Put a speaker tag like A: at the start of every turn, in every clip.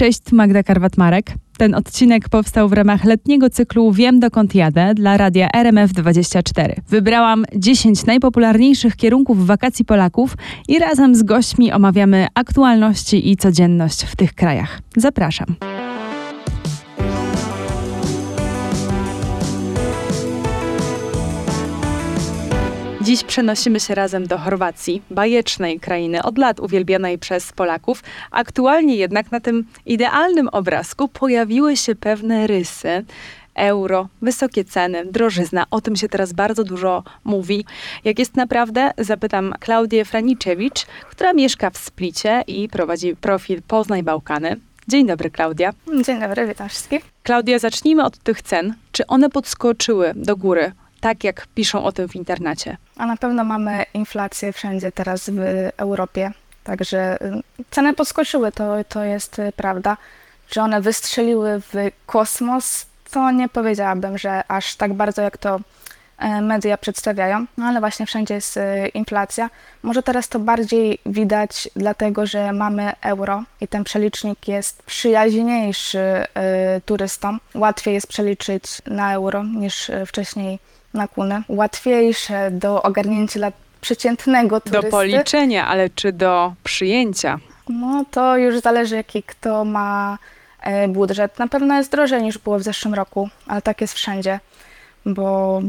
A: Cześć, Magda Karwat-Marek. Ten odcinek powstał w ramach letniego cyklu Wiem dokąd jadę dla radia RMF24. Wybrałam 10 najpopularniejszych kierunków wakacji Polaków i razem z gośćmi omawiamy aktualności i codzienność w tych krajach. Zapraszam. Dziś przenosimy się razem do Chorwacji, bajecznej krainy, od lat uwielbianej przez Polaków. Aktualnie jednak na tym idealnym obrazku pojawiły się pewne rysy. Euro, wysokie ceny, drożyzna. O tym się teraz bardzo dużo mówi. Jak jest naprawdę, zapytam Klaudię Franiczewicz, która mieszka w Splicie i prowadzi profil Poznaj Bałkany. Dzień dobry, Klaudia.
B: Dzień dobry, witam wszystkich.
A: Klaudia, zacznijmy od tych cen. Czy one podskoczyły do góry tak jak piszą o tym w internecie.
B: A na pewno mamy inflację wszędzie teraz w Europie, także y, ceny podskoczyły, to, to jest y, prawda. Czy one wystrzeliły w kosmos, to nie powiedziałabym, że aż tak bardzo jak to e, media przedstawiają, no ale właśnie wszędzie jest y, inflacja. Może teraz to bardziej widać, dlatego że mamy euro i ten przelicznik jest przyjaźniejszy turystom. Łatwiej jest przeliczyć na euro niż wcześniej na kunę, łatwiejsze do ogarnięcia dla przeciętnego turysty.
A: Do policzenia, ale czy do przyjęcia?
B: No to już zależy, jaki kto ma e, budżet. Na pewno jest drożej niż było w zeszłym roku, ale tak jest wszędzie, bo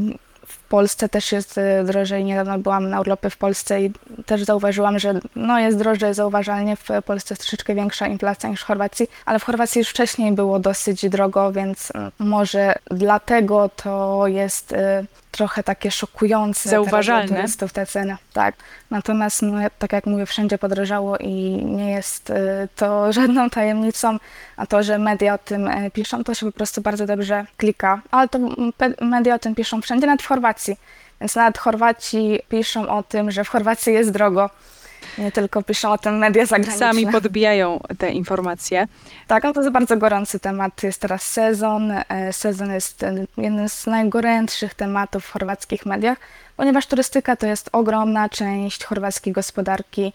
B: Polsce też jest y, drożej. Niedawno byłam na urlopy w Polsce i też zauważyłam, że no jest drożej zauważalnie. W Polsce jest troszeczkę większa inflacja niż w Chorwacji, ale w Chorwacji już wcześniej było dosyć drogo, więc może dlatego to jest y, trochę takie szokujące.
A: Zauważalne.
B: turystów te ceny. Tak. Natomiast, no, tak jak mówię, wszędzie podrożało i nie jest y, to żadną tajemnicą, a to, że media o tym piszą, to się po prostu bardzo dobrze klika. Ale to media o tym piszą wszędzie, nawet w Chorwacji Chorwacji. Więc nawet Chorwaci piszą o tym, że w Chorwacji jest drogo. Nie tylko piszą o tym media zagraniczne.
A: Sami podbijają te informacje.
B: Tak, to jest bardzo gorący temat. Jest teraz sezon. E, sezon jest jednym z najgorętszych tematów w chorwackich mediach, ponieważ turystyka to jest ogromna część chorwackiej gospodarki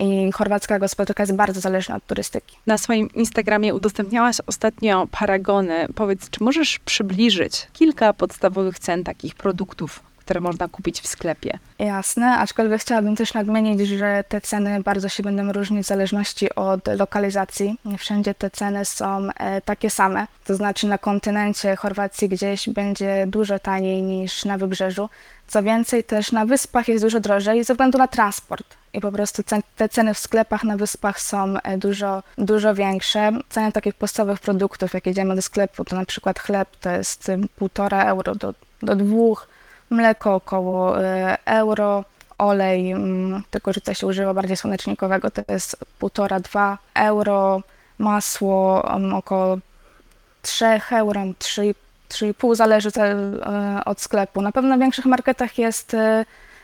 B: i chorwacka gospodarka jest bardzo zależna od turystyki.
A: Na swoim Instagramie udostępniałaś ostatnio paragony. Powiedz, czy możesz przybliżyć kilka podstawowych cen takich produktów, które można kupić w sklepie?
B: Jasne, aczkolwiek chciałabym też nadmienić, że te ceny bardzo się będą różnić w zależności od lokalizacji. Nie wszędzie te ceny są e, takie same. To znaczy na kontynencie Chorwacji gdzieś będzie dużo taniej niż na wybrzeżu. Co więcej, też na wyspach jest dużo drożej ze względu na transport. I po prostu te ceny w sklepach na wyspach są e, dużo, dużo większe. Ceny takich podstawowych produktów, jak jedziemy do sklepu, to na przykład chleb to jest półtora euro do, do dwóch, mleko około e, euro, olej, mm, tylko że to się używa bardziej słonecznikowego, to jest półtora, dwa euro, masło mm, około 3 euro, 3,5 zależy e, od sklepu. Na pewno w większych marketach jest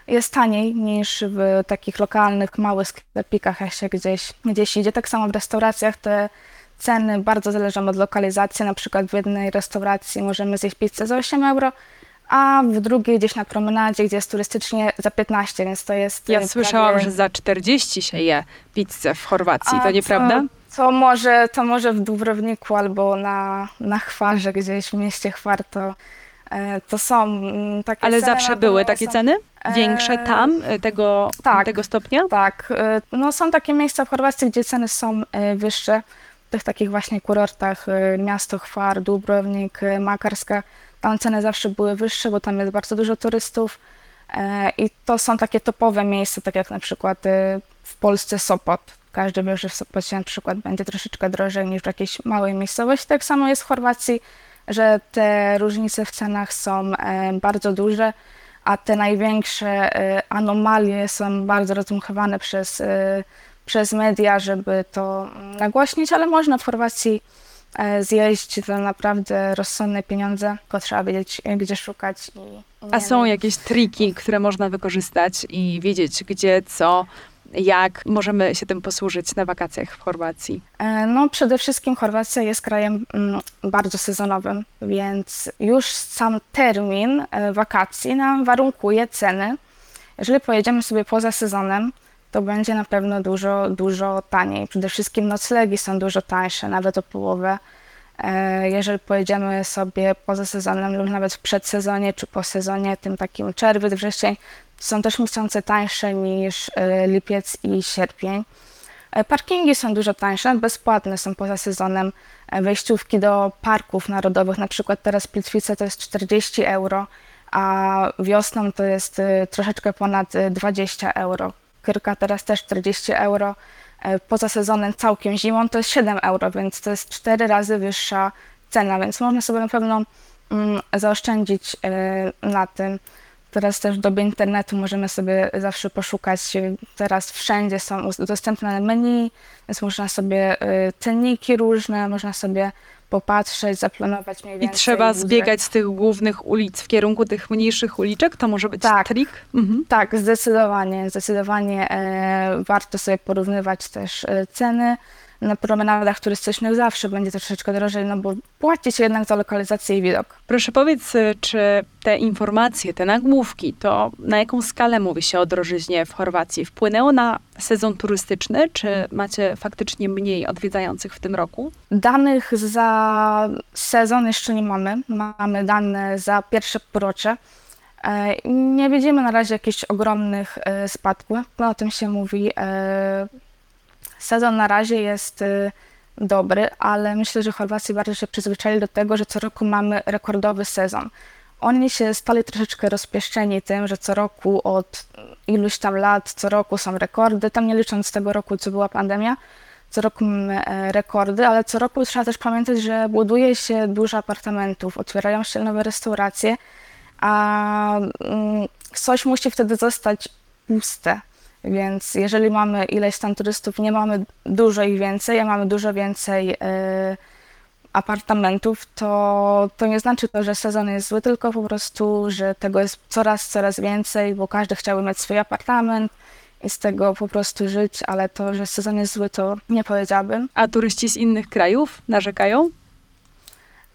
B: jest taniej niż w takich lokalnych, małych sklepikach, jak się gdzieś, gdzieś idzie. Tak samo w restauracjach te ceny bardzo zależą od lokalizacji. Na przykład w jednej restauracji możemy zjeść pizzę za 8 euro, a w drugiej gdzieś na promenadzie, gdzie jest turystycznie za 15, więc to jest...
A: Ja słyszałam, prawie... że za 40 się je pizzę w Chorwacji, to nieprawda?
B: To, to, może, to może w Dubrowniku albo na, na Chwarze, gdzieś w mieście Chwar to, e, to są mm, takie
A: Ale zawsze były takie są... ceny? większe tam, e, tego, tak, tego stopnia?
B: Tak. E, no, są takie miejsca w Chorwacji, gdzie ceny są e, wyższe. W tych takich właśnie kurortach, miasto Chwar, Dubrownik, Makarska, tam ceny zawsze były wyższe, bo tam jest bardzo dużo turystów. I to są takie topowe miejsca, tak jak na przykład w Polsce Sopot. Każdy wie, że w Sopocie na przykład będzie troszeczkę drożej niż w jakiejś małej miejscowości. Tak samo jest w Chorwacji, że te różnice w cenach są bardzo duże a te największe anomalie są bardzo rozdmuchiwane przez, przez media, żeby to nagłośnić, ale można w Chorwacji e, zjeść za naprawdę rozsądne pieniądze, tylko trzeba wiedzieć, gdzie szukać. I,
A: a są jakieś triki, które można wykorzystać i wiedzieć, gdzie, co jak możemy się tym posłużyć na wakacjach w Chorwacji?
B: E, no, przede wszystkim Chorwacja jest krajem mm, bardzo sezonowym, więc już sam termin e, wakacji nam warunkuje ceny. Jeżeli pojedziemy sobie poza sezonem, to będzie na pewno dużo, dużo taniej. Przede wszystkim noclegi są dużo tańsze, nawet o połowę. E, jeżeli pojedziemy sobie poza sezonem lub nawet w przedsezonie czy po sezonie, tym takim czerwiec, wrzesień, są też miesiące tańsze niż e, lipiec i sierpień. E, parkingi są dużo tańsze, bezpłatne są poza sezonem. Wejściówki do parków narodowych, na przykład teraz Plitwice to jest 40 euro, a wiosną to jest troszeczkę ponad 20 euro. Kyrka teraz też 40 euro. E, poza sezonem całkiem zimą to jest 7 euro, więc to jest 4 razy wyższa cena, więc można sobie na pewno mm, zaoszczędzić e, na tym. Teraz też w dobie internetu możemy sobie zawsze poszukać. Teraz wszędzie są dostępne menu, więc można sobie e, cenniki różne, można sobie popatrzeć, zaplanować mniej więcej.
A: I trzeba zbiegać z tych głównych ulic w kierunku tych mniejszych uliczek? To może być
B: tak,
A: trik?
B: Mhm. Tak, zdecydowanie. Zdecydowanie e, warto sobie porównywać też e, ceny na promenadach turystycznych zawsze będzie troszeczkę drożej, no bo płaci się jednak za lokalizację i widok.
A: Proszę powiedz, y, czy te informacje, te nagłówki, to na jaką skalę mówi się o drożyźnie w Chorwacji? Wpłynęło na sezon turystyczny, czy macie faktycznie mniej odwiedzających w tym roku?
B: Danych za sezon jeszcze nie mamy. Mamy dane za pierwsze półrocze. E, nie widzimy na razie jakichś ogromnych e, spadków. No, o tym się mówi e, Sezon na razie jest y, dobry, ale myślę, że Chorwacji bardzo się przyzwyczaili do tego, że co roku mamy rekordowy sezon. Oni się stali troszeczkę rozpieszczeni tym, że co roku od iluś tam lat, co roku są rekordy, tam nie licząc tego roku, co była pandemia, co roku e, rekordy, ale co roku trzeba też pamiętać, że buduje się dużo apartamentów, otwierają się nowe restauracje, a mm, coś musi wtedy zostać puste. Więc jeżeli mamy ileś tam turystów, nie mamy dużo ich więcej, a mamy dużo więcej y, apartamentów, to, to nie znaczy to, że sezon jest zły, tylko po prostu, że tego jest coraz, coraz więcej, bo każdy chciałby mieć swój apartament i z tego po prostu żyć, ale to, że sezon jest zły, to nie powiedziałabym.
A: A turyści z innych krajów narzekają?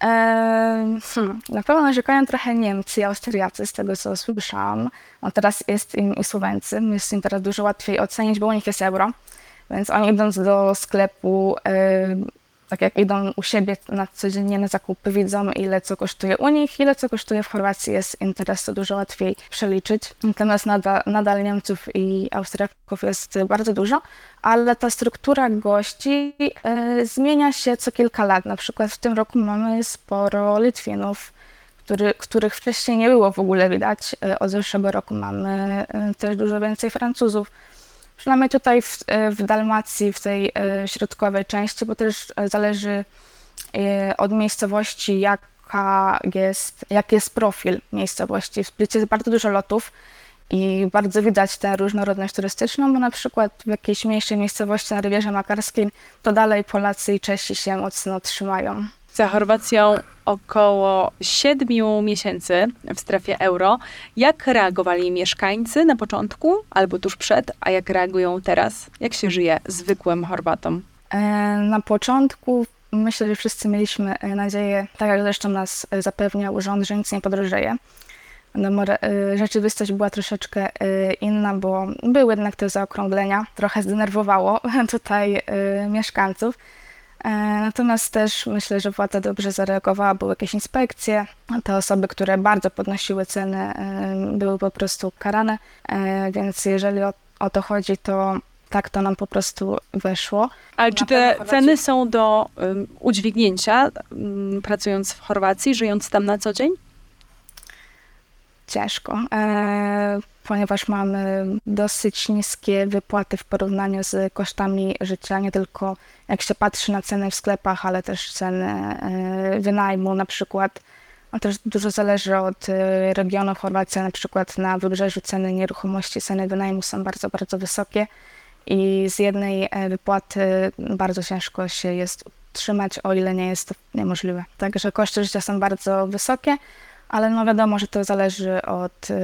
B: Hmm, na pewno narzekają trochę Niemcy i Austriacy, z tego co słyszałam. No teraz jest im i Słoweńcy, jest im teraz dużo łatwiej ocenić, bo u nich jest euro. Więc oni idąc do sklepu, tak jak idą u siebie na codziennie na zakupy, widzą ile co kosztuje u nich, ile co kosztuje w Chorwacji, jest im teraz to dużo łatwiej przeliczyć. Natomiast nadal, nadal Niemców i Austriaków jest bardzo dużo, ale ta struktura gości y, zmienia się co kilka lat. Na przykład w tym roku mamy sporo Litwinów, który, których wcześniej nie było w ogóle widać. E, od zeszłego roku mamy e, też dużo więcej Francuzów. Przynajmniej tutaj w, e, w Dalmacji, w tej e, środkowej części, bo też e, zależy od miejscowości, jaka jest, jaki jest profil miejscowości. W Splicie jest bardzo dużo lotów i bardzo widać tę różnorodność turystyczną, bo na przykład w jakiejś mniejszej miejscowości na Rywierze Makarskiej to dalej Polacy i Czesi się mocno trzymają.
A: Za Chorwacją około siedmiu miesięcy w strefie euro. Jak reagowali mieszkańcy na początku albo tuż przed, a jak reagują teraz? Jak się żyje zwykłym Chorwatom?
B: E, na początku myślę, że wszyscy mieliśmy e, nadzieję, tak jak zresztą nas zapewniał rząd, że nic nie podrożeje. No, rzeczywistość była troszeczkę inna, bo były jednak te zaokrąglenia. Trochę zdenerwowało tutaj mieszkańców. E, natomiast też myślę, że władza dobrze zareagowała, były jakieś inspekcje. Te osoby, które bardzo podnosiły ceny, e, były po prostu karane, e, więc jeżeli o, o to chodzi, to tak to nam po prostu weszło.
A: Ale czy te ceny są do um, udźwignięcia, um, pracując w Chorwacji, żyjąc tam na co dzień?
B: Ciężko. E, ponieważ mamy dosyć niskie wypłaty w porównaniu z kosztami życia, nie tylko jak się patrzy na ceny w sklepach, ale też ceny e, wynajmu na przykład. A też dużo zależy od e, regionu Chorwacji, na przykład na wybrzeżu ceny nieruchomości, ceny wynajmu są bardzo, bardzo wysokie i z jednej e, wypłaty bardzo ciężko się jest utrzymać, o ile nie jest to niemożliwe. Także koszty życia są bardzo wysokie, ale no wiadomo, że to zależy od, y,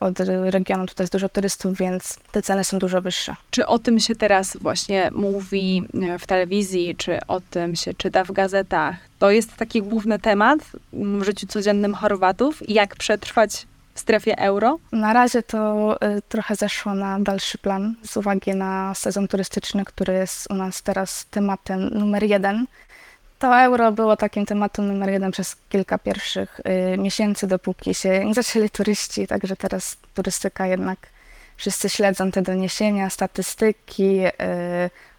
B: od regionu. Tutaj jest dużo turystów, więc te ceny są dużo wyższe.
A: Czy o tym się teraz właśnie mówi e, w telewizji, czy o tym się czyta w gazetach? To jest taki główny temat w życiu codziennym Chorwatów. Jak przetrwać w strefie euro?
B: Na razie to y, trochę zeszło na dalszy plan z uwagi na sezon turystyczny, który jest u nas teraz tematem numer jeden. To euro było takim tematem numer jeden przez kilka pierwszych y, miesięcy, dopóki się nie zaczęli turyści, także teraz turystyka jednak wszyscy śledzą te doniesienia, statystyki, y,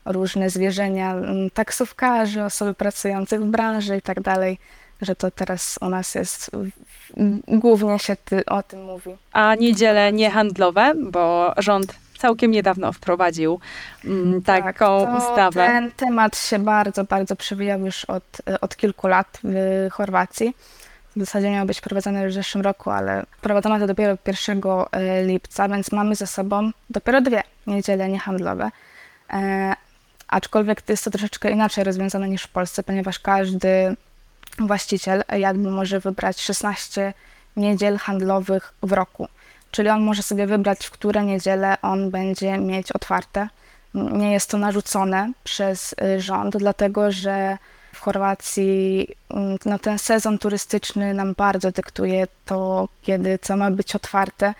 B: różne zwierzenia mm, taksówkarzy, osoby pracujące w branży i tak dalej, że to teraz u nas jest, głównie się ty, o tym mówi.
A: A niedziele niehandlowe, bo rząd całkiem niedawno wprowadził mm, taką tak, ustawę.
B: Ten temat się bardzo, bardzo przewijał już od, od kilku lat w Chorwacji. W zasadzie miał być wprowadzony już w zeszłym roku, ale wprowadzono to dopiero 1 e, lipca, więc mamy ze sobą dopiero dwie niedziele niehandlowe. E, aczkolwiek jest to troszeczkę inaczej rozwiązane niż w Polsce, ponieważ każdy właściciel jakby może wybrać 16 niedziel handlowych w roku. Czyli on może sobie wybrać, w które niedziele on będzie mieć otwarte. Nie jest to narzucone przez y, rząd, dlatego że w Chorwacji mm, no, ten sezon turystyczny nam bardzo dyktuje to, kiedy co ma być otwarte.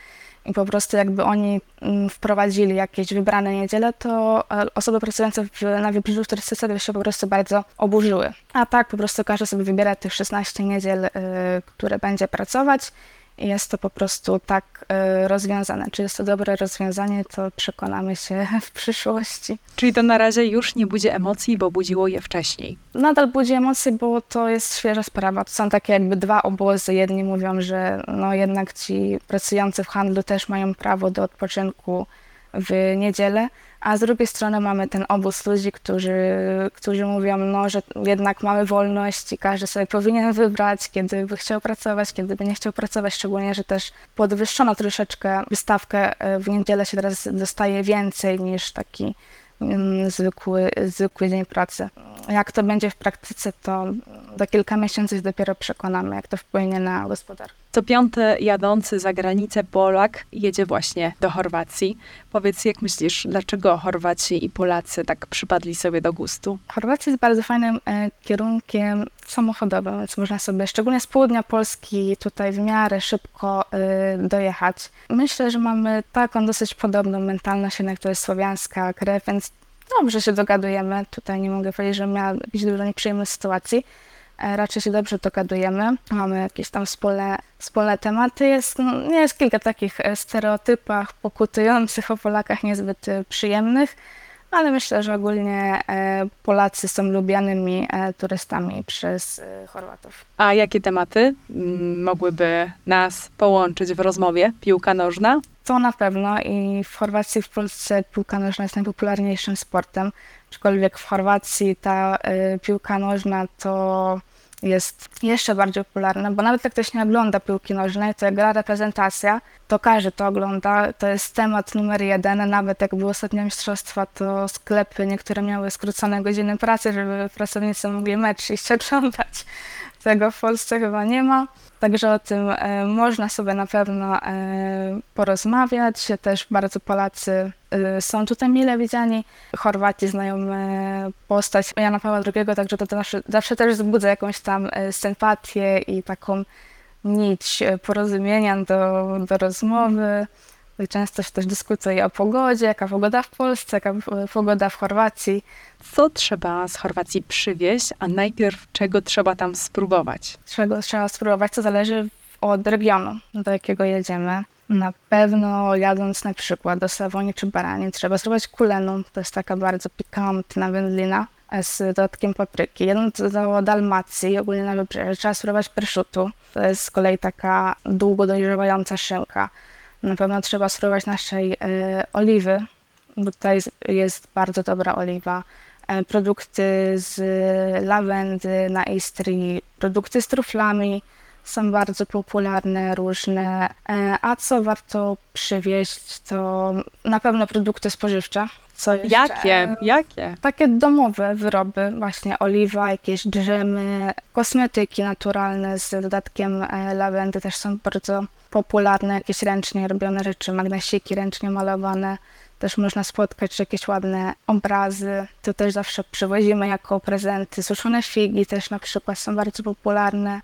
B: I po prostu jakby oni mm, wprowadzili jakieś wybrane niedziele, to e, osoby pracujące na wybrzeżu turystyce się po prostu bardzo oburzyły. A tak po prostu każdy sobie wybiera tych 16 niedziel, y, które będzie pracować jest to po prostu tak e, rozwiązane. Czy jest to dobre rozwiązanie, to przekonamy się w przyszłości.
A: Czyli to na razie już nie budzi emocji, bo budziło je wcześniej.
B: Nadal budzi emocje, bo to jest świeża sprawa. To są takie jakby dwa obozy. Jedni mówią, że no jednak ci pracujący w handlu też mają prawo do odpoczynku w niedzielę, a z drugiej strony mamy ten obóz ludzi, którzy, którzy mówią, no, że jednak mamy wolność i każdy sobie powinien wybrać, kiedy by chciał pracować, kiedy by nie chciał pracować, szczególnie, że też podwyższono troszeczkę wystawkę e, w niedzielę się teraz dostaje więcej niż taki mm, zwykły, zwykły dzień pracy. Jak to będzie w praktyce, to za kilka miesięcy dopiero przekonamy, jak to wpłynie na gospodarkę.
A: Co piąty jadący za granicę Polak jedzie właśnie do Chorwacji. Powiedz, jak myślisz, dlaczego Chorwaci i Polacy tak przypadli sobie do gustu?
B: Chorwacja jest bardzo fajnym e, kierunkiem samochodowym, więc można sobie, szczególnie z południa Polski, tutaj w miarę szybko e, dojechać. Myślę, że mamy taką dosyć podobną mentalność, jednak to jest słowiańska krew, więc dobrze się dogadujemy. Tutaj nie mogę powiedzieć, że miała jakieś dużo nieprzyjemnych sytuacji. E, raczej się dobrze dogadujemy. Mamy jakieś tam wspólne, wspólne tematy. Jest, no, jest kilka takich e, stereotypach pokutujących o Polakach niezbyt e, przyjemnych, ale myślę, że ogólnie Polacy są lubianymi turystami przez Chorwatów.
A: A jakie tematy mogłyby nas połączyć w rozmowie? Piłka nożna?
B: To na pewno i w Chorwacji, w Polsce piłka nożna jest najpopularniejszym sportem. Aczkolwiek w Chorwacji ta y, piłka nożna to jest jeszcze bardziej popularna, bo nawet jak ktoś nie ogląda piłki nożnej, to jak gra reprezentacja, to każdy to ogląda. To jest temat numer jeden. Nawet jak były ostatnie mistrzostwa, to sklepy niektóre miały skrócone godziny pracy, żeby pracownicy mogli mecz iść oglądać. Tego w Polsce chyba nie ma. Także o tym e, można sobie na pewno e, porozmawiać. Też bardzo Polacy są tutaj mile widziani. Chorwaci znają postać Jana Pawła II, także to zawsze, zawsze też wzbudza jakąś tam sympatię i taką nić porozumienia do, do rozmowy. Często się też dyskutuje o pogodzie, jaka pogoda w Polsce, jaka pogoda w Chorwacji.
A: Co trzeba z Chorwacji przywieźć, a najpierw czego trzeba tam spróbować?
B: Czego trzeba spróbować, to zależy od regionu, do jakiego jedziemy. Na pewno jadąc na przykład do Sawonii czy Barani trzeba spróbować kulenu, to jest taka bardzo pikantna wędlina z dodatkiem papryki. Jadąc do Dalmacji, ogólnie na wybrzeże, trzeba spróbować perszutu. To jest z kolei taka długo dojrzewająca szynka. Na pewno trzeba spróbować naszej e, oliwy, bo tutaj jest bardzo dobra oliwa. E, produkty z lawendy na Istrii, produkty z truflami są bardzo popularne, różne. E, a co warto przywieźć, to na pewno produkty spożywcze.
A: Co jeszcze? Jakie? Jakie?
B: Takie domowe wyroby, właśnie oliwa, jakieś drzemy, kosmetyki naturalne z dodatkiem lawendy też są bardzo popularne, jakieś ręcznie robione rzeczy, magnesiki ręcznie malowane. Też można spotkać jakieś ładne obrazy. To też zawsze przywozimy jako prezenty. Suszone figi też na przykład są bardzo popularne.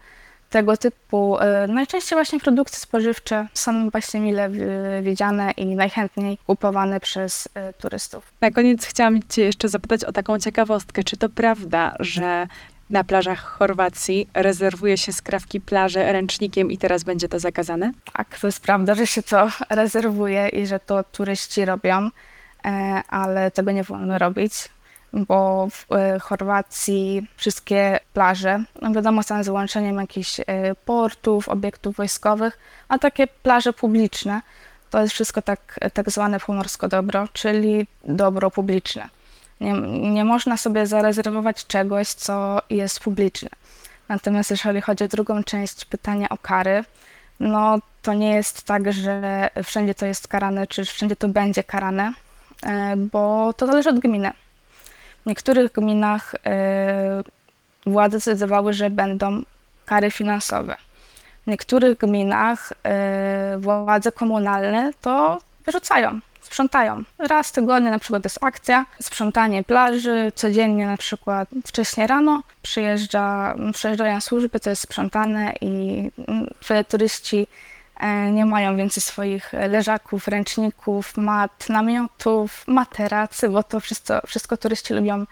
B: Tego typu, e, najczęściej właśnie produkty spożywcze są właśnie mile e, widziane i najchętniej kupowane przez e, turystów.
A: Na koniec chciałam Cię jeszcze zapytać o taką ciekawostkę. Czy to prawda, że na plażach Chorwacji rezerwuje się skrawki plaży ręcznikiem i teraz będzie to zakazane?
B: Tak, to jest prawda, że się to rezerwuje i że to turyści robią, ale tego nie wolno robić, bo w e, Chorwacji wszystkie plaże, no wiadomo, są z wyłączeniem jakichś e, portów, obiektów wojskowych, a takie plaże publiczne to jest wszystko tak, tak zwane półmorsko dobro, czyli dobro publiczne. Nie, nie można sobie zarezerwować czegoś, co jest publiczne. Natomiast jeżeli chodzi o drugą część pytania o kary, no to nie jest tak, że wszędzie to jest karane, czy wszędzie to będzie karane, e, bo to zależy od gminy. W niektórych gminach e, władze zdecydowały, że będą kary finansowe. W niektórych gminach e, władze komunalne to wyrzucają, sprzątają. Raz w tygodniu na przykład jest akcja, sprzątanie plaży, codziennie na przykład wcześnie rano przyjeżdża, przyjeżdżają służby, to jest sprzątane i turyści nie mają więcej swoich leżaków, ręczników, mat, namiotów, materacy, bo to wszystko, wszystko turyści lubią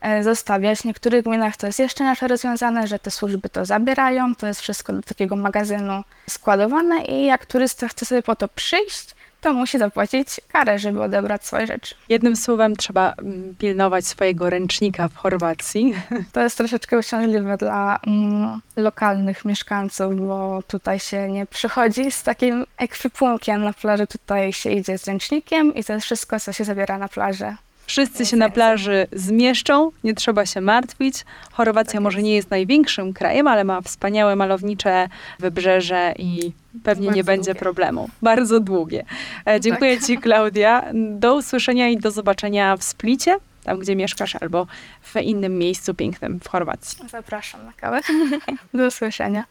B: e, zostawiać. W niektórych gminach to jest jeszcze inaczej rozwiązane, że te służby to zabierają, to jest wszystko do takiego magazynu składowane i jak turysta chce sobie po to przyjść, to musi zapłacić karę, żeby odebrać swoje rzeczy.
A: Jednym słowem trzeba mm, pilnować swojego ręcznika w Chorwacji.
B: To jest troszeczkę uciążliwe dla mm, lokalnych mieszkańców, bo tutaj się nie przychodzi z takim ekwipunkiem na plaży, tutaj się idzie z ręcznikiem i to jest wszystko, co się zabiera na plażę.
A: Wszyscy się na plaży zmieszczą, nie trzeba się martwić. Chorwacja
B: Tak
A: może nie jest największym krajem, ale ma wspaniałe malownicze wybrzeże i pewnie nie będzie
B: długie.
A: problemu. Bardzo długie. E, dziękuję Ci, Klaudia. Do usłyszenia i do zobaczenia w Splicie, tam gdzie mieszkasz, albo w innym miejscu pięknym w Chorwacji.
B: Zapraszam na kawę. Do usłyszenia.